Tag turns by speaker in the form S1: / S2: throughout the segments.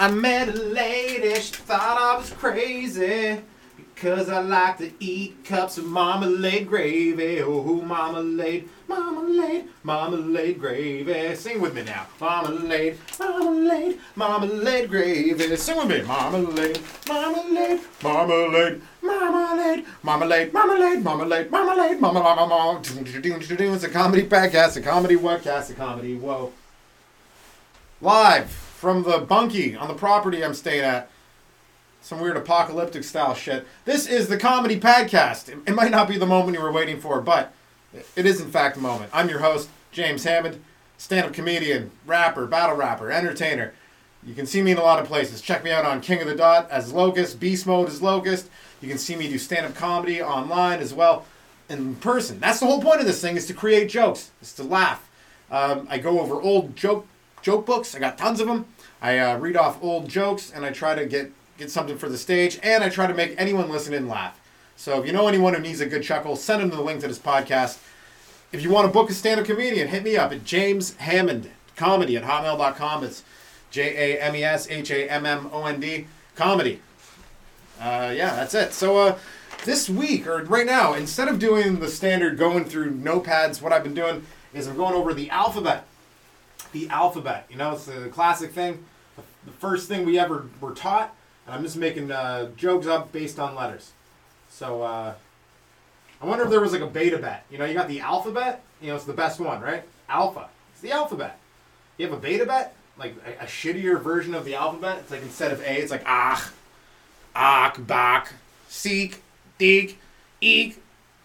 S1: I met a lady, she thought I was crazy. Because I like to eat cups of marmalade gravy. Oh, marmalade, marmalade, marmalade gravy. Sing with me now. Marmalade, marmalade, marmalade gravy. Sing with me. Marmalade, marmalade, marmalade, marmalade, marmalade, marmalade, marmalade, marmalade, marmalade, It's a comedy podcast, a comedy webcast, a comedy whoa. Live from the bunkie on the property I'm staying at some weird apocalyptic style shit. This is the comedy podcast. It, might not be the moment you were waiting for, but it is in fact a moment. I'm your host, James Hammond, stand-up comedian, rapper, battle rapper, entertainer. You can see me in a lot of places. Check me out on King of the Dot as Locust, Beast Mode as Locust. You can see me do stand-up comedy online as well, in person. That's the whole point of this thing: is to create jokes, is to laugh. Um, I go over old joke joke books. I got tons of them. I uh, read off old jokes and I try to get get something for the stage, and I try to make anyone listening laugh. So if you know anyone who needs a good chuckle, send them the link to this podcast. If you want to book a stand-up comedian, hit me up at James Hammond Comedy at hotmail.com. It's J A M E S H A M M O N D Comedy. Uh, yeah, that's it. So uh, this week, or right now, instead of doing the standard going through notepads, what I've been doing is I'm going over the alphabet. The alphabet. You know, it's the classic thing. The first thing we ever were taught and I'm just making uh, jokes up based on letters. So uh, I wonder if there was like a beta bet. You know, you got the alphabet. You know, it's the best one, right? Alpha. It's the alphabet. You have a beta bet, like a, a shittier version of the alphabet. It's like instead of A, it's like ach, ach, bach, seek, deek, eek,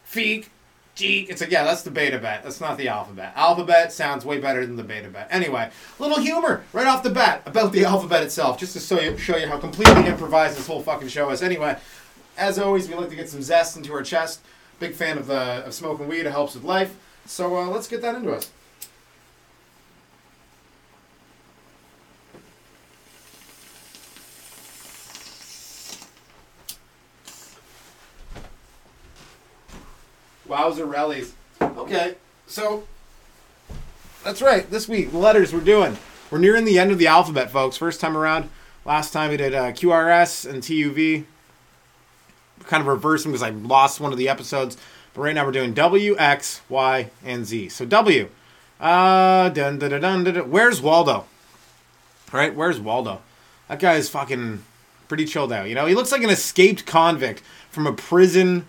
S1: feek, Geek. It's like, yeah, that's the beta bet. That's not the alphabet. Alphabet sounds way better than the beta bet. Anyway, little humor right off the bat about the alphabet itself, just to show you, show you how completely improvised this whole fucking show is. Anyway, as always, we like to get some zest into our chest. Big fan of, the, of smoking weed. It helps with life. So uh, let's get that into us. Wowzer rallies. Okay, so that's right. This week, letters we're doing. We're nearing the end of the alphabet, folks. First time around. Last time we did uh, QRS and TUV. Kind of reversing because I lost one of the episodes. But right now we're doing W, X, Y, and Z. So W. Uh, dun, dun, dun, dun, dun, Where's Waldo? Right, where's Waldo? That guy is fucking pretty chilled out. You know, he looks like an escaped convict from a prison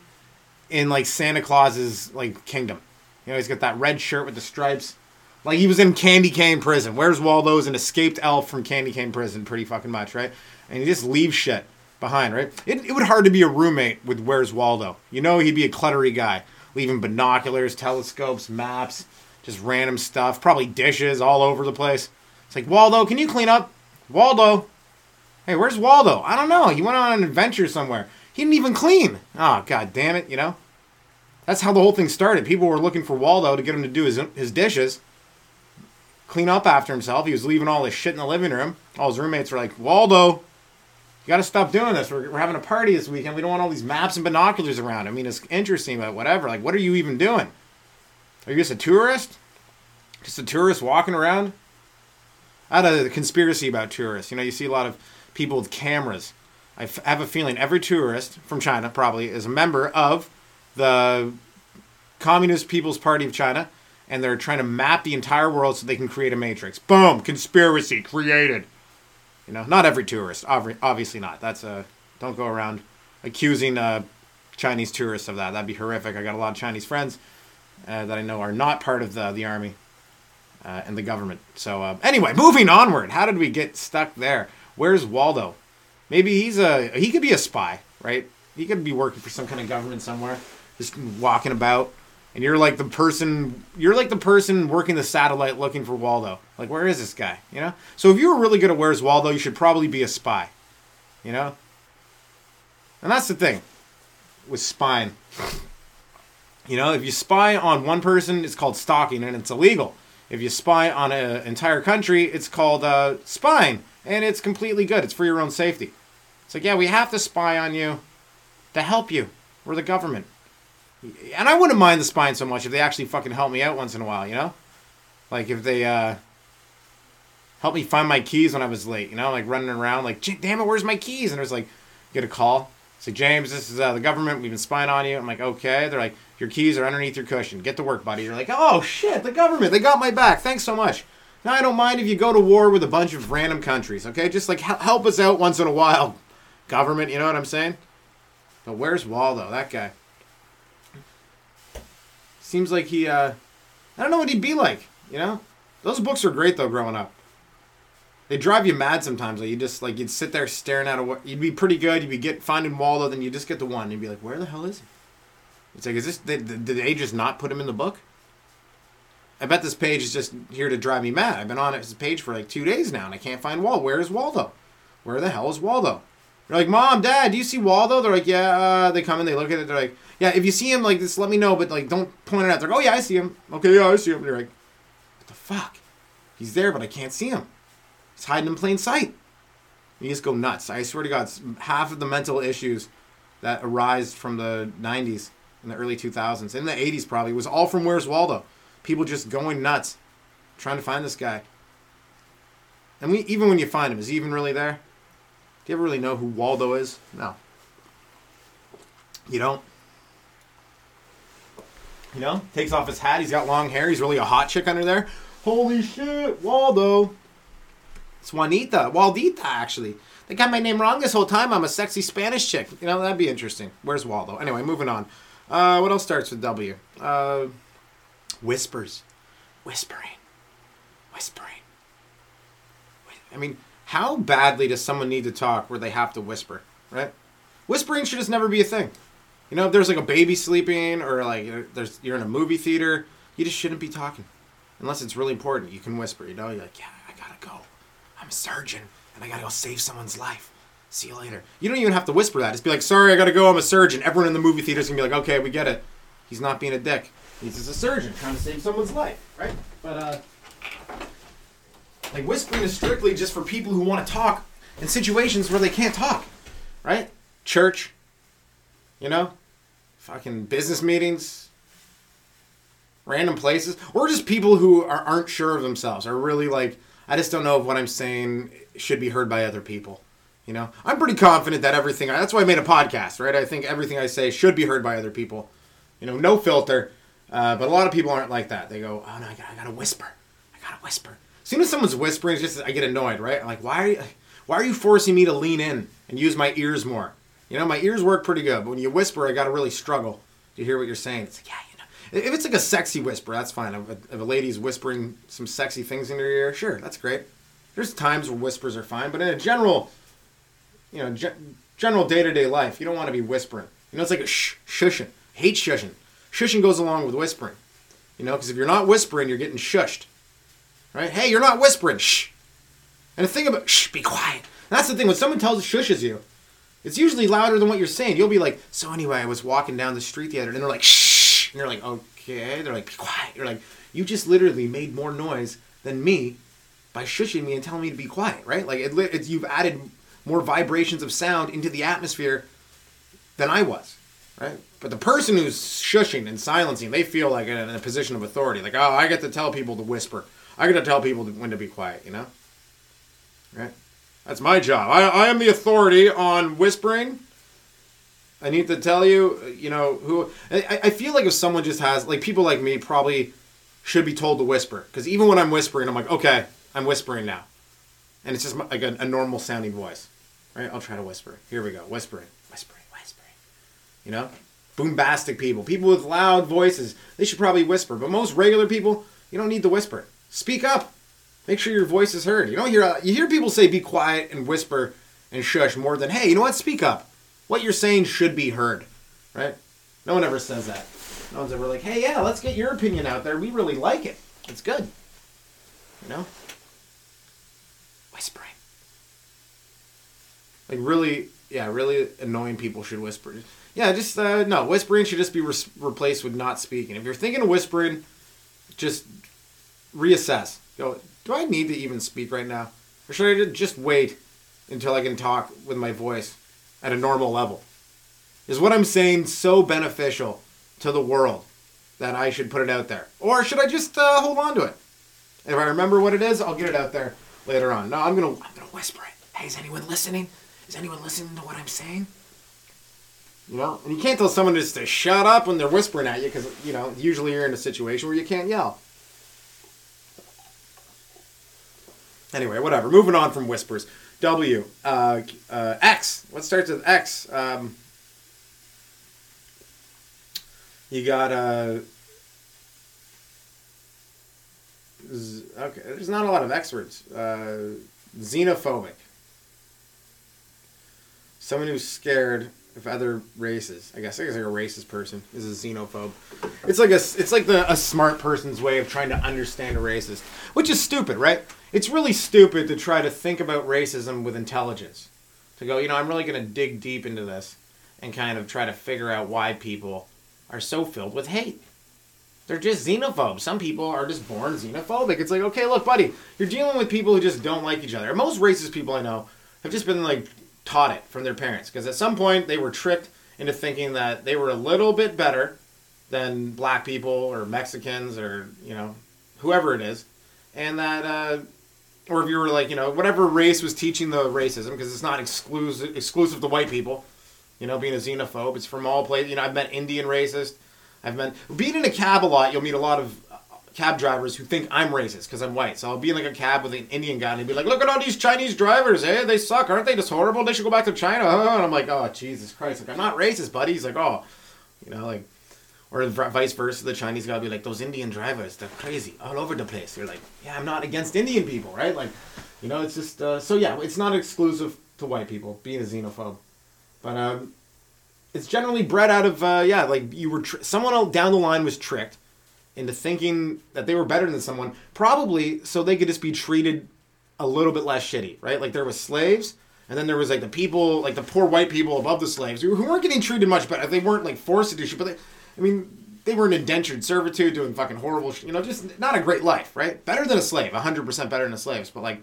S1: in like Santa Claus's like kingdom. You know, he's got that red shirt with the stripes. Like he was in Candy Cane prison. Where's Waldo's an escaped elf from Candy Cane prison, pretty fucking much, right? And he just leaves shit behind, right? It, it would hard to be a roommate with Where's Waldo. You know, he'd be a cluttery guy, leaving binoculars, telescopes, maps, just random stuff, probably dishes all over the place. It's like Waldo, can you clean up? Waldo, hey, where's Waldo? I don't know. He went on an adventure somewhere. He didn't even clean. Oh, god damn it, you know? That's how the whole thing started. People were looking for Waldo to get him to do his, his dishes, clean up after himself. He was leaving all his shit in the living room. All his roommates were like, Waldo, you got to stop doing this. We're, we're having a party this weekend. We don't want all these maps and binoculars around. I mean, it's interesting, but whatever. Like, what are you even doing? Are you just a tourist? Just a tourist walking around? I had a conspiracy about tourists. You know, you see a lot of people with cameras I have a feeling every tourist from China probably is a member of the Communist People's Party of China, and they're trying to map the entire world so they can create a matrix. Boom! Conspiracy created. You know, not every tourist, obviously not. That's a don't go around accusing uh, Chinese tourists of that. That'd be horrific. I got a lot of Chinese friends uh, that I know are not part of the the army uh, and the government. So uh, anyway, moving onward. How did we get stuck there? Where's Waldo? Maybe he's a he could be a spy, right? He could be working for some kind of government somewhere, just walking about. And you're like the person you're like the person working the satellite looking for Waldo. Like where is this guy? You know? So if you were really good at where's Waldo, you should probably be a spy. You know? And that's the thing with spying. You know, if you spy on one person, it's called stalking and it's illegal. If you spy on an entire country, it's called uh, spying and it's completely good. It's for your own safety. It's like, yeah, we have to spy on you to help you. We're the government. And I wouldn't mind the spying so much if they actually fucking help me out once in a while, you know? Like if they uh help me find my keys when I was late. You know, like running around, like, damn it, where's my keys? And it was like, get a call. Say, James, this is uh, the government. We've been spying on you. I'm like, okay. They're like, your keys are underneath your cushion. Get to work, buddy. You're like, oh shit, the government. They got my back. Thanks so much. Now I don't mind if you go to war with a bunch of random countries. Okay, just like help us out once in a while, government. You know what I'm saying? But where's Waldo? That guy. Seems like he. uh I don't know what he'd be like. You know, those books are great though. Growing up, they drive you mad sometimes. Like you just like you'd sit there staring at a. You'd be pretty good. You'd be get finding Waldo, then you just get the one. And you'd be like, where the hell is he? It's like, is this did, did they just not put him in the book? I bet this page is just here to drive me mad. I've been on this page for like two days now, and I can't find Waldo. Where is Waldo? Where the hell is Waldo? They're like, Mom, Dad, do you see Waldo? They're like, Yeah. Uh, they come and they look at it. They're like, Yeah, if you see him, like, just let me know, but like, don't point it out. They're like, Oh yeah, I see him. Okay, yeah, I see him. You're like, What the fuck? He's there, but I can't see him. He's hiding in plain sight. You just go nuts. I swear to God, half of the mental issues that arise from the 90s in the early 2000s, in the 80s probably, was all from Where's Waldo? People just going nuts, trying to find this guy. And we, even when you find him, is he even really there? Do you ever really know who Waldo is? No. You don't? You know? Takes off his hat, he's got long hair, he's really a hot chick under there. Holy shit, Waldo. It's Juanita. Waldita, actually. They got my name wrong this whole time. I'm a sexy Spanish chick. You know, that'd be interesting. Where's Waldo? Anyway, moving on. Uh, what else starts with W? Uh, whispers. Whispering. Whispering. I mean, how badly does someone need to talk where they have to whisper, right? Whispering should just never be a thing. You know, if there's like a baby sleeping or like there's you're in a movie theater, you just shouldn't be talking. Unless it's really important, you can whisper, you know, you're like, yeah, I gotta go. I'm a surgeon and I gotta go save someone's life. See you later. You don't even have to whisper that. Just be like, sorry, I gotta go. I'm a surgeon. Everyone in the movie theater's gonna be like, okay, we get it. He's not being a dick. He's just a surgeon trying to save someone's life, right? But uh, like whispering is strictly just for people who want to talk in situations where they can't talk, right? Church, you know, fucking business meetings, random places, or just people who are, aren't sure of themselves, are really like, I just don't know if what I'm saying should be heard by other people. You know, I'm pretty confident that everything. That's why I made a podcast, right? I think everything I say should be heard by other people. You know, no filter. Uh, but a lot of people aren't like that. They go, "Oh no, I gotta, I gotta whisper. I gotta whisper." As soon as someone's whispering, it's just I get annoyed, right? I'm like, why are you, why are you forcing me to lean in and use my ears more? You know, my ears work pretty good, but when you whisper, I gotta really struggle to hear what you're saying. It's like, yeah, you know, if it's like a sexy whisper, that's fine. If a, if a lady's whispering some sexy things in your ear, sure, that's great. There's times where whispers are fine, but in a general you know, ge- general day to day life, you don't want to be whispering. You know, it's like a shh, shushing. Hate shushing. Shushing goes along with whispering. You know, because if you're not whispering, you're getting shushed. Right? Hey, you're not whispering. Shh. And the thing about shh, be quiet. That's the thing. When someone tells shushes you, it's usually louder than what you're saying. You'll be like, so anyway, I was walking down the street the other day, and they're like, shh. And you're like, okay. They're like, be quiet. You're like, you just literally made more noise than me by shushing me and telling me to be quiet, right? Like, it, it's, you've added more vibrations of sound into the atmosphere than I was, right? But the person who's shushing and silencing, they feel like in a position of authority. Like, oh, I get to tell people to whisper. I get to tell people when to be quiet, you know? Right? That's my job. I, I am the authority on whispering. I need to tell you, you know, who. I, I feel like if someone just has, like, people like me probably should be told to whisper. Because even when I'm whispering, I'm like, okay, I'm whispering now. And it's just like a, a normal sounding voice. Right? I'll try to whisper. Here we go. Whispering, whispering, whispering. You know? Boombastic people. People with loud voices. They should probably whisper. But most regular people, you don't need to whisper. Speak up. Make sure your voice is heard. You don't hear you hear people say be quiet and whisper and shush more than hey, you know what? Speak up. What you're saying should be heard. Right? No one ever says that. No one's ever like, hey, yeah, let's get your opinion out there. We really like it. It's good. You know? Whispering. Like really, yeah, really annoying people should whisper. Yeah, just uh, no whispering should just be re- replaced with not speaking. If you're thinking of whispering, just reassess. Go, do I need to even speak right now, or should I just wait until I can talk with my voice at a normal level? Is what I'm saying so beneficial to the world that I should put it out there, or should I just uh, hold on to it? If I remember what it is, I'll get it out there later on. No, I'm gonna I'm gonna whisper it. Hey, is anyone listening? Is anyone listening to what I'm saying? You know, and you can't tell someone just to shut up when they're whispering at you because you know usually you're in a situation where you can't yell. Anyway, whatever. Moving on from whispers. W. Uh, uh, X. What starts with X? Um, you got uh, okay. There's not a lot of X words. Uh, xenophobic. Someone who's scared of other races. I guess I guess like a racist person is a xenophobe. It's like a it's like the a smart person's way of trying to understand a racist, which is stupid, right? It's really stupid to try to think about racism with intelligence. To go, you know, I'm really going to dig deep into this and kind of try to figure out why people are so filled with hate. They're just xenophobes. Some people are just born xenophobic. It's like, okay, look, buddy, you're dealing with people who just don't like each other. Most racist people I know have just been like taught it from their parents because at some point they were tricked into thinking that they were a little bit better than black people or Mexicans or you know whoever it is, and that uh, or if you were like you know whatever race was teaching the racism because it's not exclusive exclusive to white people, you know being a xenophobe it's from all places. You know I've met Indian racist, I've met being in a cab a lot. You'll meet a lot of cab drivers who think I'm racist because I'm white. So I'll be in like a cab with an Indian guy and he'd be like, "Look at all these Chinese drivers, eh? They suck, aren't they? Just horrible. They should go back to China." And I'm like, "Oh Jesus Christ!" Like I'm not racist, buddy. He's like, "Oh, you know, like." Or vice versa, the Chinese guy will be like, "Those Indian drivers, they're crazy, all over the place." You're like, "Yeah, I'm not against Indian people, right?" Like, you know, it's just uh, so yeah, it's not exclusive to white people being a xenophobe, but um, it's generally bred out of uh, yeah, like you were tr- someone down the line was tricked into thinking that they were better than someone, probably so they could just be treated a little bit less shitty, right? Like there was slaves, and then there was like the people, like the poor white people above the slaves who, weren't getting treated much better. They weren't like forced to do shit, but they, I mean, they were in indentured servitude, doing fucking horrible, sh- you know, just not a great life, right? Better than a slave, hundred percent better than a slave, but like,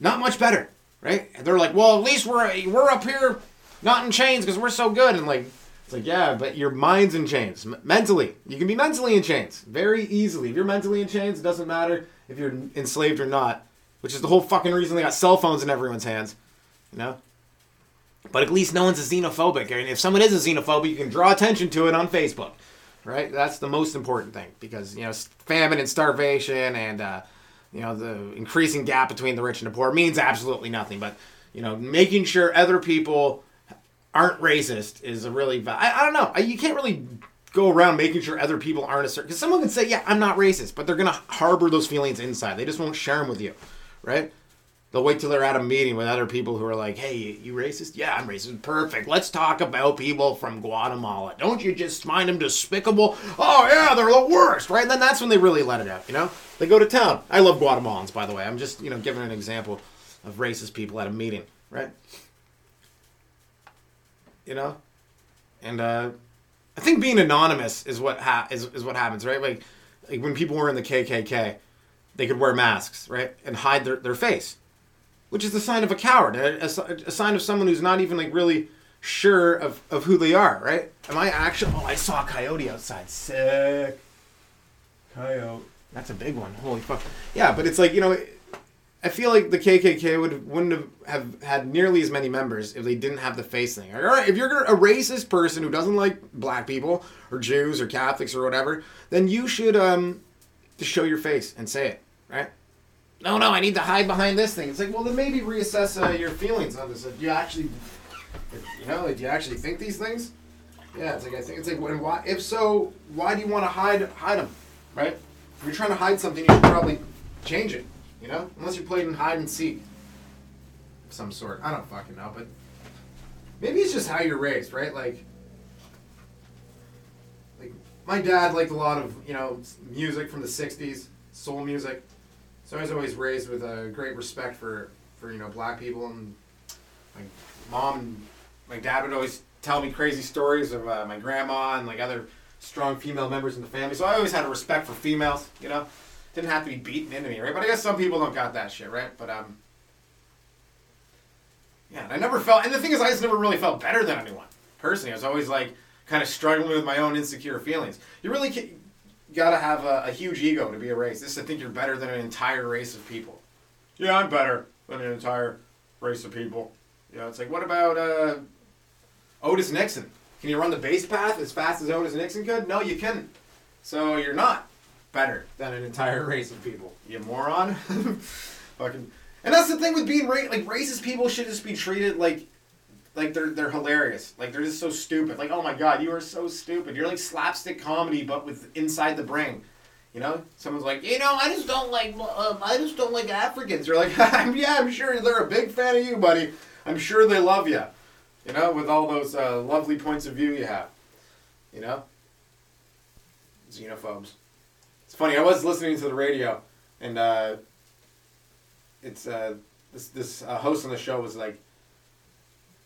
S1: not much better, right? And they're like, well, at least we're we're up here, not in chains because we're so good, and like it's like, yeah, but your mind's in chains. M- mentally. You can be mentally in chains very easily. If you're mentally in chains, it doesn't matter if you're enslaved or not, which is the whole fucking reason they got cell phones in everyone's hands. You know? But at least no one's a xenophobic. And if someone is a xenophobic, you can draw attention to it on Facebook. Right? That's the most important thing. Because, you know, famine and starvation and, uh, you know, the increasing gap between the rich and the poor means absolutely nothing. But, you know, making sure other people aren't racist is a really I, I don't know you can't really go around making sure other people aren't a certain because someone can say yeah i'm not racist but they're gonna harbor those feelings inside they just won't share them with you right they'll wait till they're at a meeting with other people who are like hey you racist? Yeah i'm racist. Perfect. Let's talk about people from guatemala. Don't you just find them despicable? Oh yeah they're the worst right? And then that's when they really let it out you know? They go to town. I love guatemalans by the way. I'm just you know giving an example of racist people at a meeting right? You know, and uh, I think being anonymous is what ha- is, is what happens, right? Like, like when people were in the KKK, they could wear masks, right, and hide their, their face, which is the sign of a coward, a, a, a sign of someone who's not even like really sure of, of who they are, right? Am I actually? Oh, I saw a coyote outside. Sick. Coyote. That's a big one. Holy fuck. Yeah, but it's like you know. I feel like the KKK would wouldn't have, have had nearly as many members if they didn't have the face thing. All right, if you're a racist person who doesn't like black people or Jews or Catholics or whatever, then you should um just show your face and say it, right? No, no, I need to hide behind this thing. It's like, well, then maybe reassess uh, your feelings on this. Do you actually, you know, do you actually think these things? Yeah, it's like I think it's like when why if so, why do you want to hide hide them, right? If you're trying to hide something, you should probably change it. You know, unless you're playing hide and seek some sort. I don't fucking know, but maybe it's just how you're raised, right? Like, like my dad liked a lot of you know music from the '60s, soul music. So I was always raised with a great respect for for you know black people, and my mom and my dad would always tell me crazy stories of uh, my grandma and like other strong female members in the family. So I always had a respect for females, you know didn't have to be beaten into me, right? But I guess some people don't got that shit, right? But um, yeah, I never felt, and the thing is, I just never really felt better than anyone. Personally, I was always like kind of struggling with my own insecure feelings. You really got to have a, a, huge ego to be a race. This to think you're better than an entire race of people. yeah, I'm better than an entire race of people. You know, it's like, what about uh, Otis Nixon? Can you run the base path as fast as Otis Nixon could? No, you couldn't. So you're not better than an entire race of people. You moron. Fucking. And that's the thing with being ra- like racist people should just be treated like like they're they're hilarious. Like they're just so stupid. Like oh my god, you are so stupid. You're like slapstick comedy, but with inside the brain. You know, someone's like, you know, I just don't like, um, I just don't like Africans. You're like, yeah, I'm sure they're a big fan of you, buddy. I'm sure they love you. You know, with all those uh, lovely points of view you have. You know, xenophobes. It's funny. I was listening to the radio, and uh, it's uh, this this uh, host on the show was like,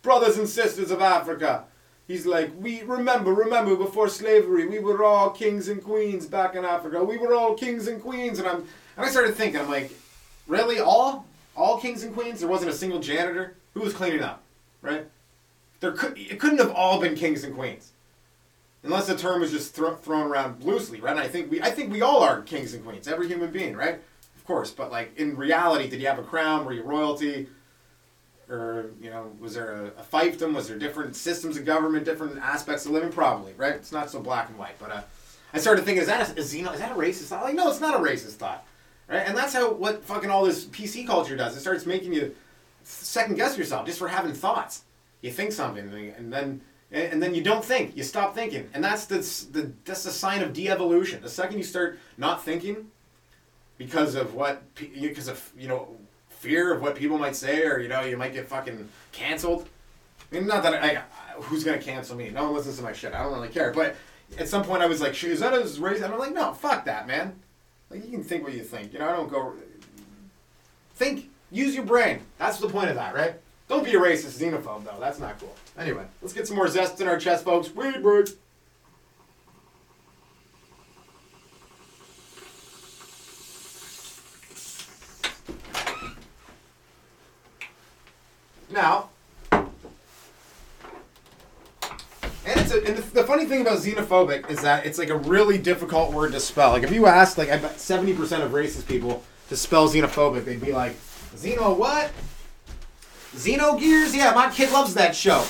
S1: brothers and sisters of Africa. He's like, we remember, remember before slavery, we were all kings and queens back in Africa. We were all kings and queens, and I'm, and I started thinking, I'm like, really, all, all kings and queens? There wasn't a single janitor who was cleaning up, right? There could, it couldn't have all been kings and queens, unless the term was just thro- thrown around loosely, right? And I think we, I think we all are kings and queens, every human being, right? Of course, but like in reality, did you have a crown? Were you royalty? Or you know, was there a, a fiefdom? Was there different systems of government, different aspects of living? Probably, right? It's not so black and white. But uh, I started thinking, is that a, xeno? Is that a racist thought? Like, no, it's not a racist thought, right? And that's how what fucking all this PC culture does. It starts making you second guess yourself just for having thoughts. You think something, and then and then you don't think. You stop thinking, and that's the, the that's the sign of de-evolution. The second you start not thinking, because of what because of you know fear of what people might say, or you know, you might get fucking canceled. I mean, not that I, I who's gonna cancel me? No one listens to my shit. I don't really care. But at some point, I was like, is that as racist? And I'm like, no, fuck that, man. Like you can think what you think. You know, I don't go. Think. Use your brain. That's the point of that, right? Don't be a racist xenophobe, though. That's not cool. Anyway, let's get some more zest in our chest, folks. Weed break. Now, and it's a, and the, the, funny thing about xenophobic is that it's like a really difficult word to spell. Like if you ask, like I bet seventy percent of racist people to spell xenophobic, they'd be like, "Xeno what? Xeno Gears? Yeah, my kid loves that show.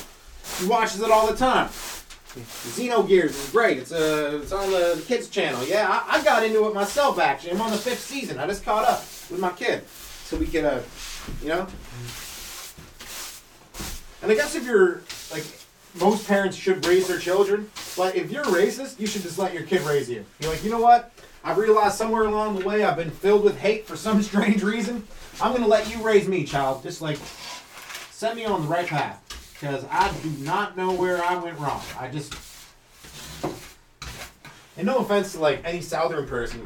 S1: He watches it all the time. Xeno Gears is great. It's uh, it's on the, kids channel. Yeah, I, I, got into it myself actually. I'm on the fifth season. I just caught up with my kid, so we can, uh, you know." And I guess if you're like most parents should raise their children, but if you're racist, you should just let your kid raise you. You're like, you know what? I've realized somewhere along the way I've been filled with hate for some strange reason. I'm gonna let you raise me, child. Just like set me on the right path. Because I do not know where I went wrong. I just and no offense to like any southern person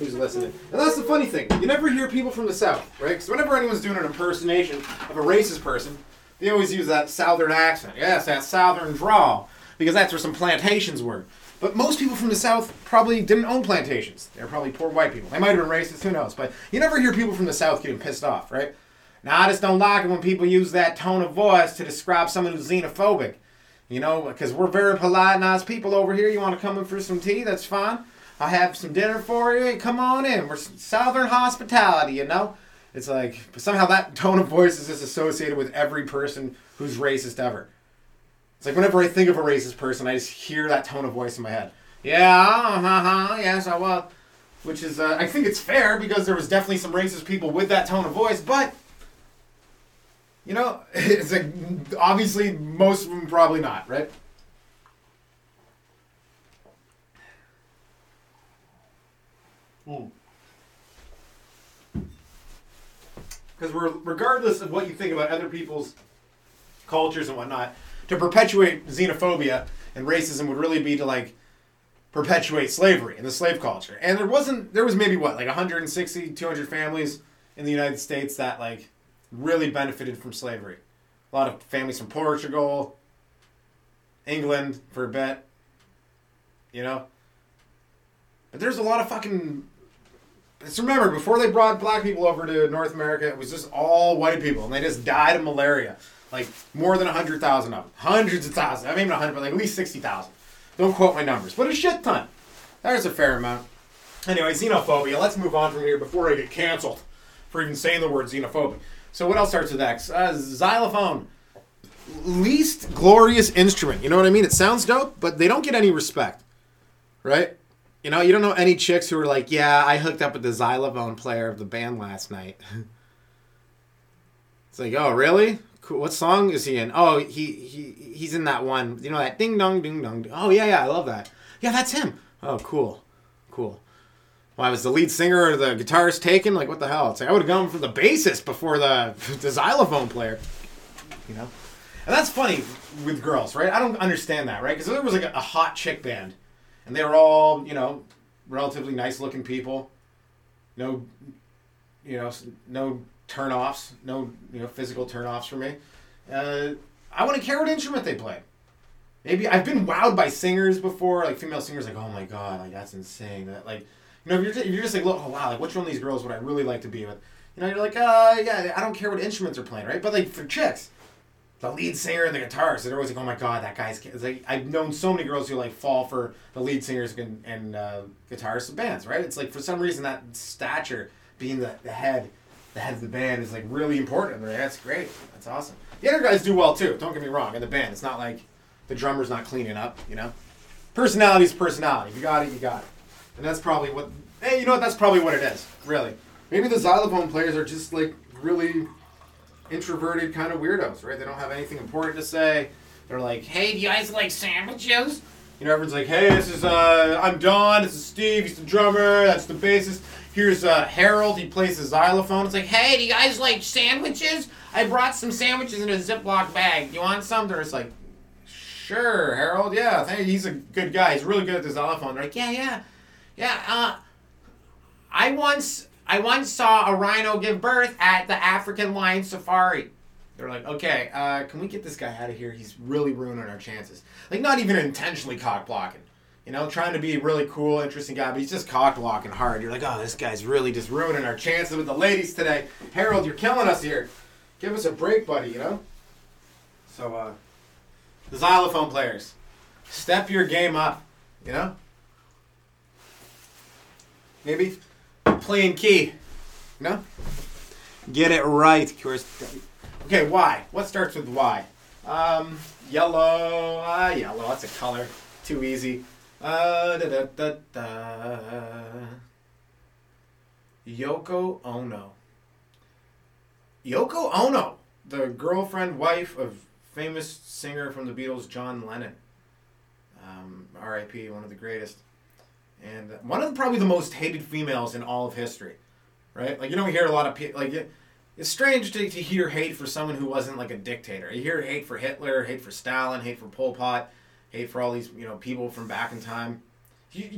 S1: who's listening. And that's the funny thing. You never hear people from the south, right? Because whenever anyone's doing an impersonation of a racist person, they always use that southern accent. Yes, that southern drawl, because that's where some plantations were. But most people from the South probably didn't own plantations. They're probably poor white people. They might have been racist, who knows? But you never hear people from the South getting pissed off, right? Now, I just don't like it when people use that tone of voice to describe someone who's xenophobic. You know, because we're very polite, nice people over here. You want to come in for some tea? That's fine. I'll have some dinner for you. Come on in. We're Southern hospitality, you know? It's like somehow that tone of voice is just associated with every person who's racist ever. It's like whenever I think of a racist person, I just hear that tone of voice in my head. Yeah, uh-huh, yes, I. Which is, uh, I think it's fair because there was definitely some racist people with that tone of voice, but you know, it's like obviously most of them probably not, right? Hmm. Because we're regardless of what you think about other people's cultures and whatnot, to perpetuate xenophobia and racism would really be to like perpetuate slavery and the slave culture. And there wasn't there was maybe what like 160 200 families in the United States that like really benefited from slavery. A lot of families from Portugal, England for a bit, you know. But there's a lot of fucking just remember, before they brought black people over to North America, it was just all white people, and they just died of malaria. Like more than hundred thousand of them, hundreds of thousands. I mean, not hundred, but like at least sixty thousand. Don't quote my numbers, but a shit ton. There's a fair amount. Anyway, xenophobia. Let's move on from here before I get canceled for even saying the word xenophobic. So what else starts with X? Uh, xylophone. Least glorious instrument. You know what I mean? It sounds dope, but they don't get any respect, right? You know, you don't know any chicks who are like, "Yeah, I hooked up with the xylophone player of the band last night." it's like, "Oh, really? Cool. What song is he in? Oh, he he he's in that one. You know that ding dong ding dong. Oh yeah, yeah, I love that. Yeah, that's him. Oh, cool, cool. Why was the lead singer or the guitarist taken? Like, what the hell? It's like I would have gone for the bassist before the the xylophone player. You know, and that's funny with girls, right? I don't understand that, right? Because there was like a, a hot chick band, and they were all you know relatively nice looking people. No, you know, no turnoffs, no you know physical turnoffs for me. Uh, I wouldn't care what instrument they play. Maybe I've been wowed by singers before, like female singers, like oh my god, like that's insane. That like you know, if you're, just, if you're just like, oh wow, like which one of these girls would I really like to be with? You know, you're like, uh, yeah, I don't care what instruments are playing, right? But like for chicks, the lead singer and the guitarist, they're always like, oh my god, that guy's. It's like I've known so many girls who like fall for the lead singers and, and uh, guitarists of bands, right? It's like for some reason that stature, being the, the head, the head of the band is like really important. Like, That's great. That's awesome. The other guys do well too. Don't get me wrong. In the band, it's not like the drummer's not cleaning up. You know, personality's personality. You got it, you got it. And that's probably what. Hey, you know what? That's probably what it is. Really. Maybe the xylophone players are just like really introverted kind of weirdos, right? They don't have anything important to say. They're like, hey, do you guys like sandwiches? You know, everyone's like, hey, this is uh, I'm Don. This is Steve. He's the drummer. That's the bassist. Here's uh, Harold. He plays the xylophone. It's like, hey, do you guys like sandwiches? I brought some sandwiches in a Ziploc bag. Do you want some? They're just like, sure, Harold. Yeah, you. He's a good guy. He's really good at the xylophone. They're like, yeah, yeah, yeah. Uh, I once I once saw a rhino give birth at the African lion safari. They're like, okay, uh, can we get this guy out of here? He's really ruining our chances. Like, not even intentionally cock blocking. You know, trying to be a really cool, interesting guy, but he's just cock blocking hard. You're like, oh, this guy's really just ruining our chances with the ladies today. Harold, you're killing us here. Give us a break, buddy, you know? So, uh, the xylophone players, step your game up, you know? Maybe playing key, No? Get it right. Okay, why? What starts with Y? Um, yellow. Ah, yellow. That's a color. Too easy. Uh, da, da, da, da. Yoko Ono. Yoko Ono, the girlfriend, wife of famous singer from the Beatles, John Lennon. Um, R.I.P. One of the greatest, and one of the, probably the most hated females in all of history. Right? Like you don't hear a lot of people like. It, it's strange to, to hear hate for someone who wasn't like a dictator. You hear hate for Hitler, hate for Stalin, hate for Pol Pot, hate for all these you know people from back in time.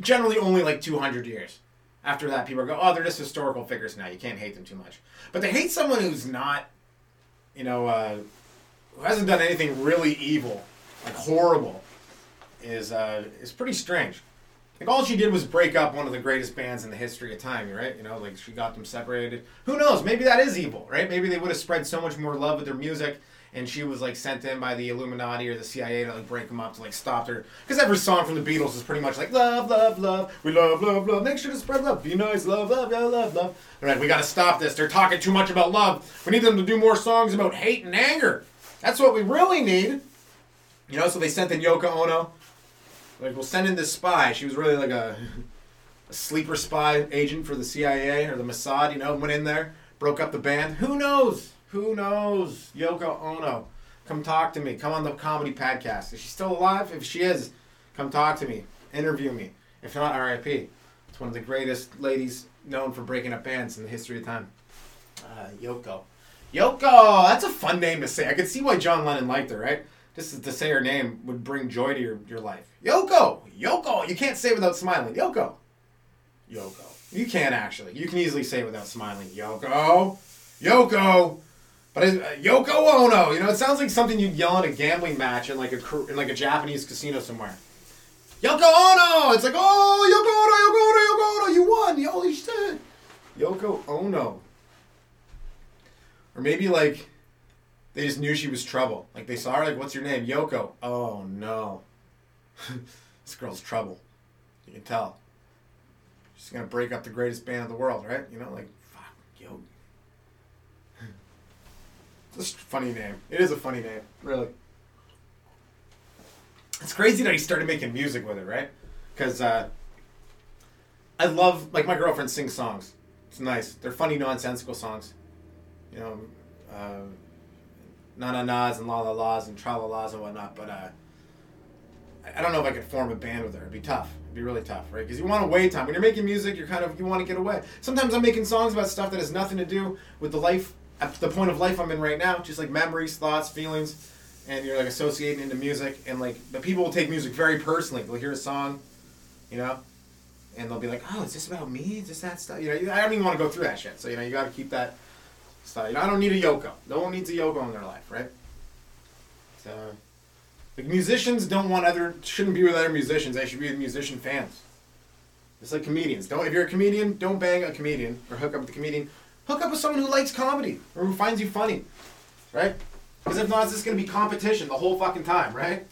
S1: Generally, only like two hundred years. After that, people go, oh, they're just historical figures now. You can't hate them too much. But to hate someone who's not, you know, uh, who hasn't done anything really evil, like horrible, is uh, is pretty strange. Like all she did was break up one of the greatest bands in the history of time, right? You know, like she got them separated. Who knows? Maybe that is evil, right? Maybe they would have spread so much more love with their music, and she was like sent in by the Illuminati or the CIA to like break them up to like stop her. Because every song from the Beatles is pretty much like love, love, love. We love, love, love. Make sure to spread love. Be nice, love, love, love, love, love. All right, we got to stop this. They're talking too much about love. We need them to do more songs about hate and anger. That's what we really need. You know, so they sent in Yoko Ono like we'll send in this spy. She was really like a, a sleeper spy agent for the CIA or the Mossad. You know, went in there, broke up the band. Who knows? Who knows? Yoko Ono, come talk to me. Come on the comedy podcast. Is she still alive? If she is, come talk to me. Interview me. If not, R.I.P. It's one of the greatest ladies known for breaking up bands in the history of time. Uh, Yoko. Yoko! That's a fun name to say. I could see why John Lennon liked her, right? Just to say her name would bring joy to your, your life. Yoko! Yoko! You can't say without smiling. Yoko! Yoko. You can actually. You can easily say without smiling. Yoko! Yoko! But uh, Yoko Ono, you know, it sounds like something you'd yell in a gambling match in like a in like a Japanese casino somewhere. Yoko Ono! It's like, oh, Yoko Ono, Yoko Ono, Yoko Ono, you won! Holy shit! Yoko Ono. Or maybe like they just knew she was trouble. Like they saw her, like, what's your name? Yoko. Oh no. this girl's trouble. You can tell. She's gonna break up the greatest band in the world, right? You know, like fuck, yo, It's a funny name. It is a funny name, really. It's crazy that he started making music with it, right? Because uh, I love like my girlfriend sings songs. It's nice. They're funny, nonsensical songs. You know, uh, na na nas and la la las and tra la las and whatnot. But uh, I don't know if I could form a band with her. It'd be tough. It'd be really tough, right? Because you want away time. When you're making music, you're kind of you want to get away. Sometimes I'm making songs about stuff that has nothing to do with the life at the point of life I'm in right now, just like memories, thoughts, feelings, and you're like associating into music. And like, but people will take music very personally. They'll hear a song, you know, and they'll be like, "Oh, is this about me? Is this that stuff?" You know, I don't even want to go through that shit. So you know, you got to keep that You know, I don't need a Yoko. No one needs a Yoko in their life, right? So, like musicians don't want other shouldn't be with other musicians. They should be with musician fans. It's like comedians. Don't if you're a comedian, don't bang a comedian or hook up with a comedian. Hook up with someone who likes comedy or who finds you funny, right? Because if not, it's just gonna be competition the whole fucking time, right?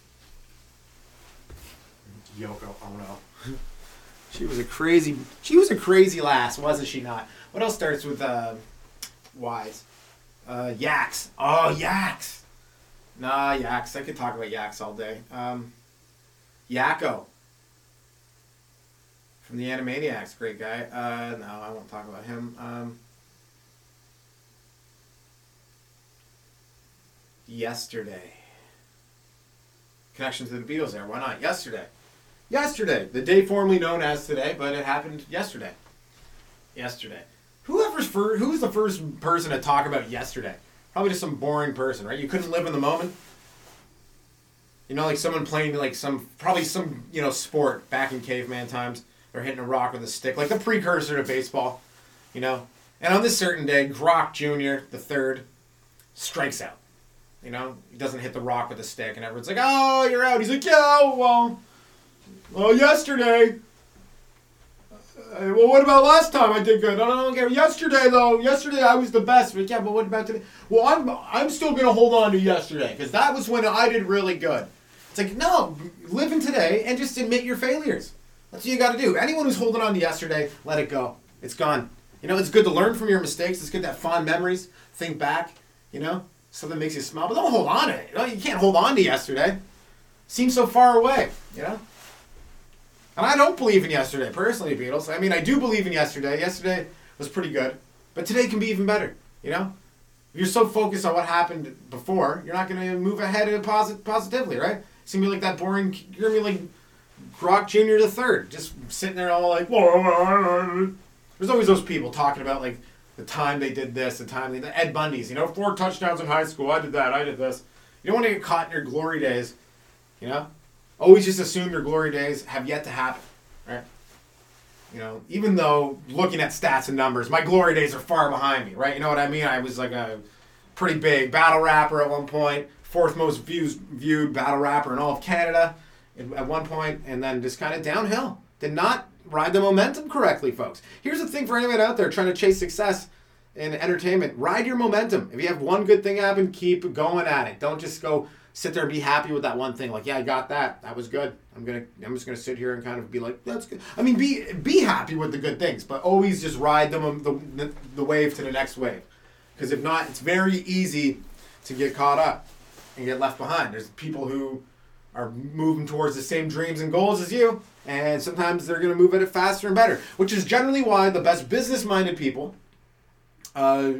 S1: Yoko oh no. she was a crazy. She was a crazy lass, wasn't she? Not. What else starts with uh, Y's? Uh, yaks. Oh, yaks. Nah, yaks. I could talk about yaks all day. Um, Yakko. From the Animaniacs, great guy. Uh, no, I won't talk about him. Um, yesterday. Connection to the Beatles there. Why not? Yesterday. Yesterday. The day formerly known as today, but it happened yesterday. Yesterday. Whoever's first, who's the first person to talk about yesterday? Probably just some boring person, right? You couldn't live in the moment. You know, like someone playing like some probably some you know sport back in caveman times. They're hitting a rock with a stick, like the precursor to baseball. You know, and on this certain day, Grock Jr. the third strikes out. You know, he doesn't hit the rock with a stick, and everyone's like, "Oh, you're out." He's like, "Yeah, well, well, yesterday." Well, what about last time? I did good. Care. Yesterday, though, yesterday I was the best. But yeah, but what about today? Well, I'm I'm still gonna hold on to yesterday because that was when I did really good. It's like no, live in today and just admit your failures. That's what you got to do. Anyone who's holding on to yesterday, let it go. It's gone. You know, it's good to learn from your mistakes. It's good to have fond memories. Think back. You know, something makes you smile, but don't hold on to it. You, know, you can't hold on to yesterday. Seems so far away. You know. And I don't believe in yesterday, personally, Beatles. I mean, I do believe in yesterday. Yesterday was pretty good. But today can be even better, you know? If you're so focused on what happened before, you're not going to move ahead posit- positively, right? It's to be like that boring, you're to be like Grock Jr. the third, just sitting there all like, there's always those people talking about like the time they did this, the time they did Al Bundy's, you know, four touchdowns in high school, I did that, I did this. You don't want to get caught in your glory days, you know? Always just assume your glory days have yet to happen, right? You know, even though looking at stats and numbers, my glory days are far behind me, right? You know what I mean? I was like a pretty big battle rapper at one point, fourth most views viewed battle rapper in all of Canada at one point, and then just kind of downhill. Did not ride the momentum correctly, folks. Here's the thing for anyone out there trying to chase success in entertainment: ride your momentum. If you have one good thing happen, keep going at it. Don't just go sit there and be happy with that one thing. Like, yeah, I got that. That was good. I'm gonna. I'm just gonna sit here and kind of be like, that's good. I mean, be be happy with the good things, but always just ride them the the wave to the next wave. Because if not, it's very easy to get caught up and get left behind. There's people who are moving towards the same dreams and goals as you, and sometimes they're to move at it faster and better, which is generally why the best business minded people uh,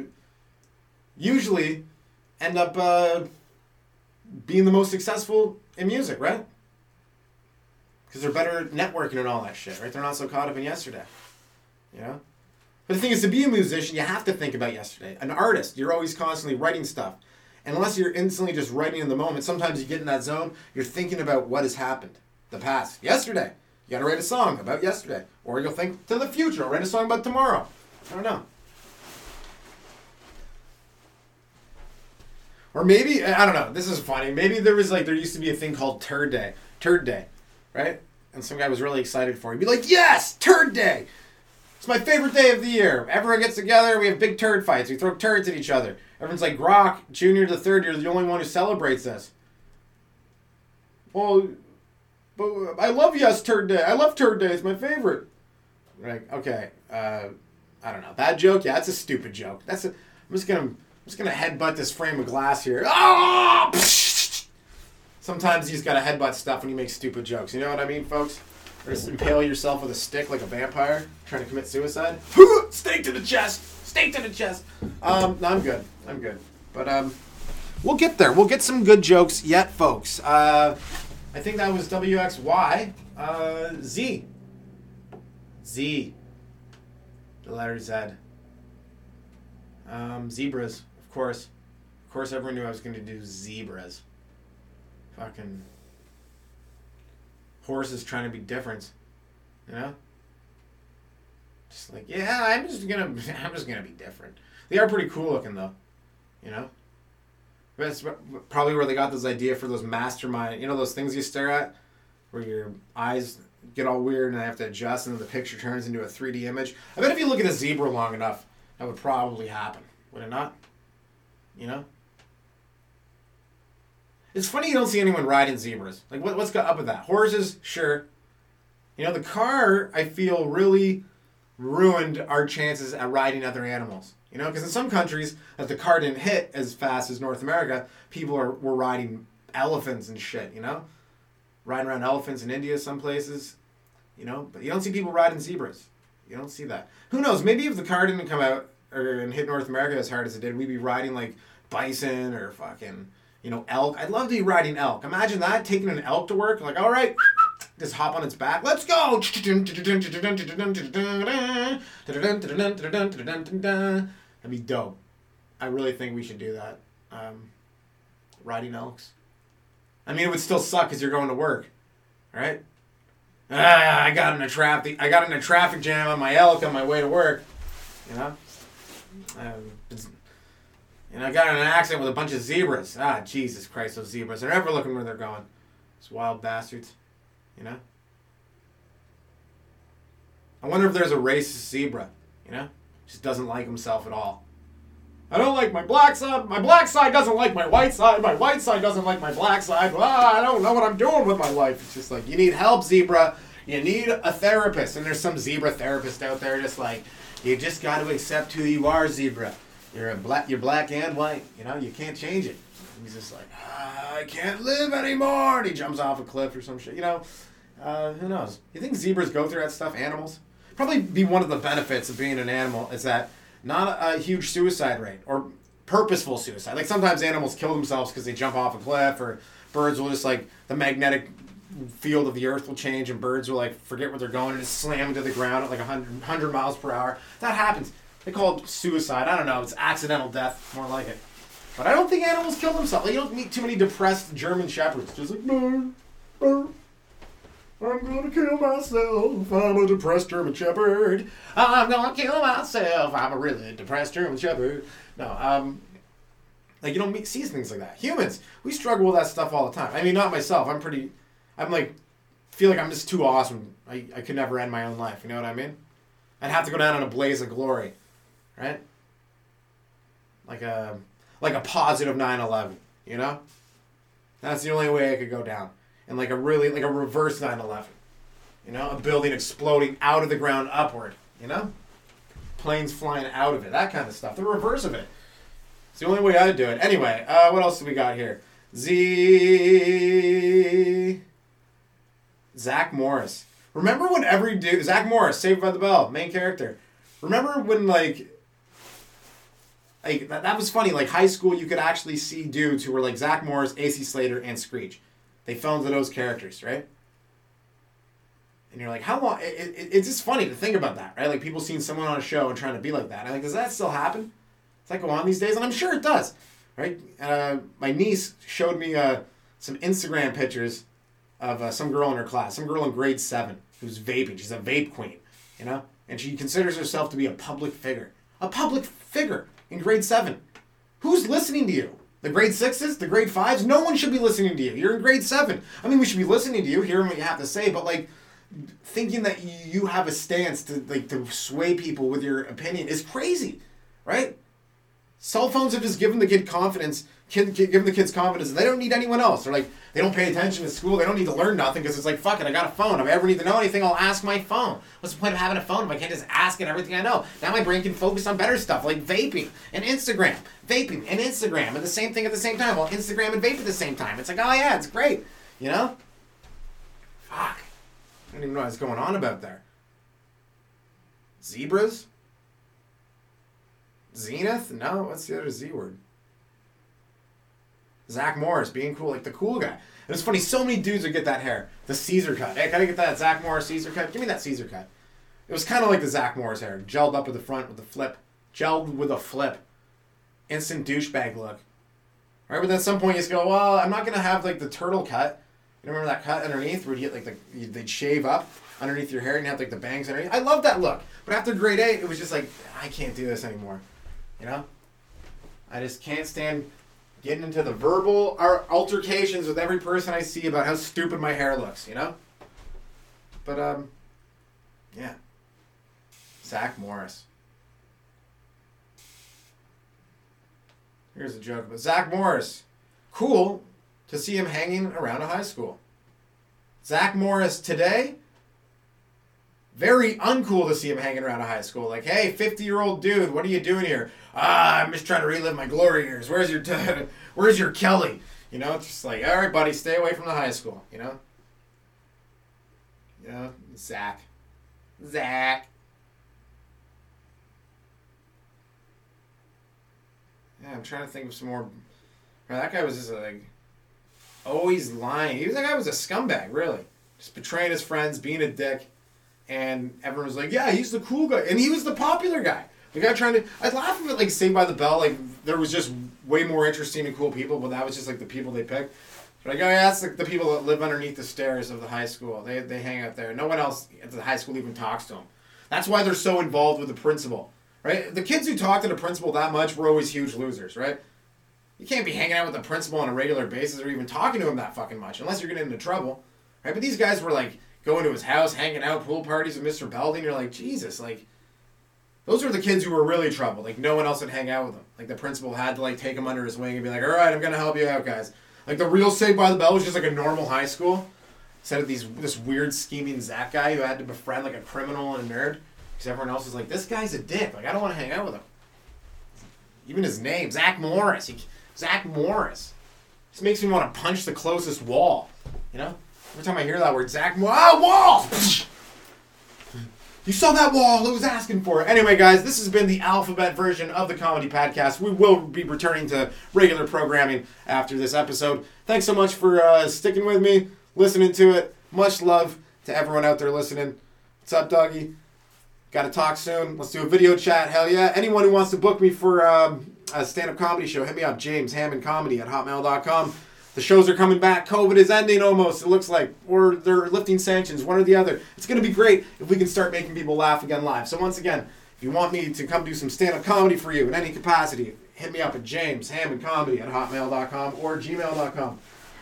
S1: usually end up uh, being the most successful in music, right? Because they're better at networking and all that shit, right? They're not so caught up in yesterday, you know? But the thing is, to be a musician, you have to think about yesterday. An artist, you're always constantly writing stuff. And unless you're instantly just writing in the moment, sometimes you get in that zone, you're thinking about what has happened, the past, yesterday. You gotta write a song about yesterday. Or you'll think to the future, I'll write a song about tomorrow. I don't know. Or maybe I don't know. This is funny. Maybe there was like there used to be a thing called Turd Day, Turd Day, right? And some guy was really excited for it. He'd be like, "Yes, Turd Day! It's my favorite day of the year. Everyone gets together. We have big turd fights. We throw turds at each other. Everyone's like, Grock, Junior the third. You're the only one who celebrates this. Well, but I love Yes Turd Day. I love Turd Day. It's my favorite. Right? Okay. Uh, I don't know. Bad joke. Yeah, that's a stupid joke. That's a. I'm just gonna just gonna headbutt this frame of glass here. Oh! Sometimes you just gotta headbutt stuff when you make stupid jokes. You know what I mean, folks? Or just impale yourself with a stick like a vampire trying to commit suicide. Stake to the chest. Stake to the chest. Um, no, I'm good. I'm good. But um, we'll get there. We'll get some good jokes yet, folks. Uh, I think that was WXY. Uh, Z. Z. The letter Z. Um, zebras, of course. Of course, everyone knew I was going to do zebras. Fucking horses trying to be different, you know. Just like yeah, I'm just gonna I'm just gonna be different. They are pretty cool looking though, you know. That's probably where they got this idea for those mastermind. You know those things you stare at, where your eyes get all weird and I have to adjust, and then the picture turns into a 3D image. I bet if you look at a zebra long enough, that would probably happen. Would it not? You know. It's funny you don't see anyone riding zebras. Like what, what's got up with that? Horses, sure. You know the car. I feel really ruined our chances at riding other animals. You know, because in some countries that the car didn't hit as fast as North America, people are were riding elephants and shit. You know, riding around elephants in India, some places. You know, but you don't see people riding zebras. You don't see that. Who knows? Maybe if the car didn't come out or and hit North America as hard as it did, we'd be riding like bison or fucking you know elk. I'd love to be riding elk. Imagine that taking an elk to work. Like, all right, just hop on its back. Let's go. That'd be dope. I really think we should do that. Um, riding elks. I mean, it would still suck because you're going to work, right? Ah, I got in a traffic. I got in a traffic jam on my elk on my way to work. You know, um, and I got in an accident with a bunch of zebras. Ah, Jesus Christ, those zebras! They're never looking where they're going. Those wild bastards. You know. I wonder if there's a racist zebra. You know, just doesn't like himself at all. I don't like my black side. My black side doesn't like my white side. My white side doesn't like my black side. Ah, I don't know what I'm doing with my life. It's just like, you need help, zebra. You need a therapist. And there's some zebra therapist out there just like, you just got to accept who you are, zebra. You're a black. You're black and white. You know, you can't change it. And he's just like, ah, I can't live anymore. And he jumps off a cliff or some shit. You know, uh, who knows? You think zebras go through that stuff? Animals? Probably be one of the benefits of being an animal is that not a, a huge suicide rate or purposeful suicide. Like sometimes animals kill themselves because they jump off a cliff, or birds will just like the magnetic field of the earth will change, and birds will like forget where they're going and just slam into the ground at like 100, 100 miles per hour. That happens. They call it suicide. I don't know. It's accidental death, more like it. But I don't think animals kill themselves. Like, you don't meet too many depressed German shepherds. Just like, burr, burr. I'm gonna kill myself. I'm a depressed German Shepherd. I'm gonna kill myself. I'm a really depressed German Shepherd. No, um, like you don't meet, see things like that. Humans, we struggle with that stuff all the time. I mean, not myself. I'm pretty. I'm like, feel like I'm just too awesome. I, I could never end my own life. You know what I mean? I'd have to go down in a blaze of glory, right? Like a like a positive 9/11. You know, that's the only way I could go down and like a really like a reverse 9/11. You know, a building exploding out of the ground upward. You know, planes flying out of it, that kind of stuff. The reverse of it. It's the only way I'd do it. Anyway, uh, what else do we got here? Z. Zach Morris. Remember when every dude Zach Morris, Saved by the Bell, main character. Remember when like like that, that was funny. Like high school, you could actually see dudes who were like Zach Morris, AC Slater, and Screech. They fell into those characters, right? And you're like, how long? It, it, it's just funny to think about that, right? Like people seeing someone on a show and trying to be like that. I'm like, does that still happen? Does that go on these days? And I'm sure it does, right? Uh, my niece showed me uh, some Instagram pictures of uh, some girl in her class, some girl in grade seven who's vaping. She's a vape queen, you know? And she considers herself to be a public figure. A public figure in grade seven. Who's listening to you? The grade sixes, the grade fives, no one should be listening to you. You're in grade seven. I mean, we should be listening to you, hearing what you have to say, but like thinking that you have a stance to like to sway people with your opinion is crazy, right? Cell phones have just given the kid confidence kid, kid, giving the kids confidence. They don't need anyone else. They're like, they don't pay attention to school. They don't need to learn nothing because it's like, fuck it, I got a phone. If I ever need to know anything, I'll ask my phone. What's the point of having a phone if I can't just ask it everything I know? Now my brain can focus on better stuff like vaping and Instagram. Vaping and Instagram and the same thing at the same time. Well, Instagram and vape at the same time. It's like, oh yeah, it's great. You know? Fuck. I don't even know what's going on about there. Zebras? Zenith? No, what's the other Z word? Zach Morris being cool, like the cool guy. And it's funny, so many dudes would get that hair. The Caesar cut. Hey, gotta get that Zach Morris Caesar cut. Give me that Caesar cut. It was kind of like the Zach Morris hair, gelled up at the front with a flip, gelled with a flip, instant douchebag look. Right, but then at some point you just go, well, I'm not gonna have like the turtle cut. You remember that cut underneath where you get like the they'd shave up underneath your hair and have like the bangs underneath. I love that look, but after grade eight, it was just like I can't do this anymore. You know, I just can't stand getting into the verbal altercations with every person I see about how stupid my hair looks, you know? But, um, yeah. Zach Morris. Here's a joke about Zach Morris. Cool to see him hanging around a high school. Zach Morris today very uncool to see him hanging around a high school. Like, hey, 50 year old dude, what are you doing here? Ah, I'm just trying to relive my glory years. Where's your, t- where's your Kelly? You know, it's just like, all right, buddy, stay away from the high school. You know. You know, Zach. Zach. Yeah, I'm trying to think of some more. that guy was just like always lying. He was that guy was a scumbag, really. Just betraying his friends, being a dick and everyone was like, "Yeah, he's the cool guy," and he was the popular guy. The guy trying to, I'd laugh at it like Saved by the Bell, like there was just way more interesting and cool people, but that was just like the people they picked. But like, oh yeah, that's like the people that live underneath the stairs of the high school. They they hang out there. No one else at the high school even talks to them. That's why they're so involved with the principal, right? The kids who talk to the principal that much were always huge losers, right? You can't be hanging out with the principal on a regular basis or even talking to him that fucking much unless you're getting into trouble, right? But these guys were like going to his house, hanging out, pool parties with Mr. Belding. You're like, Jesus, like, those were the kids who were really trouble. Like, no one else would hang out with them. Like, the principal had to, like, take them under his wing and be like, all right, I'm going to help you out, guys. Like, the real Saved by the Bell was just like a normal high school. Instead of these this weird scheming Zach guy who had to befriend, like, a criminal and a nerd. Because everyone else was like, this guy's a dick. Like, I don't want to hang out with him. Even his name, Zach Morris. He, Zach Morris. This makes me want to punch the closest wall. You know? Every time I hear that word, Zach, ah, wall! You saw that wall. Who was asking for it? Anyway, guys, this has been the alphabet version of the comedy podcast. We will be returning to regular programming after this episode. Thanks so much for uh, sticking with me, listening to it. Much love to everyone out there listening. What's up, doggy? Got to talk soon. Let's do a video chat. Hell yeah. Anyone who wants to book me for um, a stand up comedy show, hit me up, James Hammond Comedy at hotmail.com. The shows are coming back. COVID is ending almost, it looks like. Or they're lifting sanctions, one or the other. It's going to be great if we can start making people laugh again live. So, once again, if you want me to come do some stand up comedy for you in any capacity, hit me up at James Hammond Comedy at hotmail.com or gmail.com.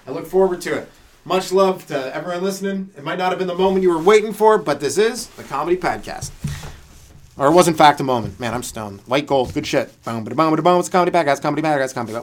S1: I look forward to it. Much love to everyone listening. It might not have been the moment you were waiting for, but this is the Comedy Podcast. Or it was, in fact, a moment. Man, I'm stoned. White gold, good shit. Boom, boom, boom, boom. It's comedy podcast, comedy podcast, comedy.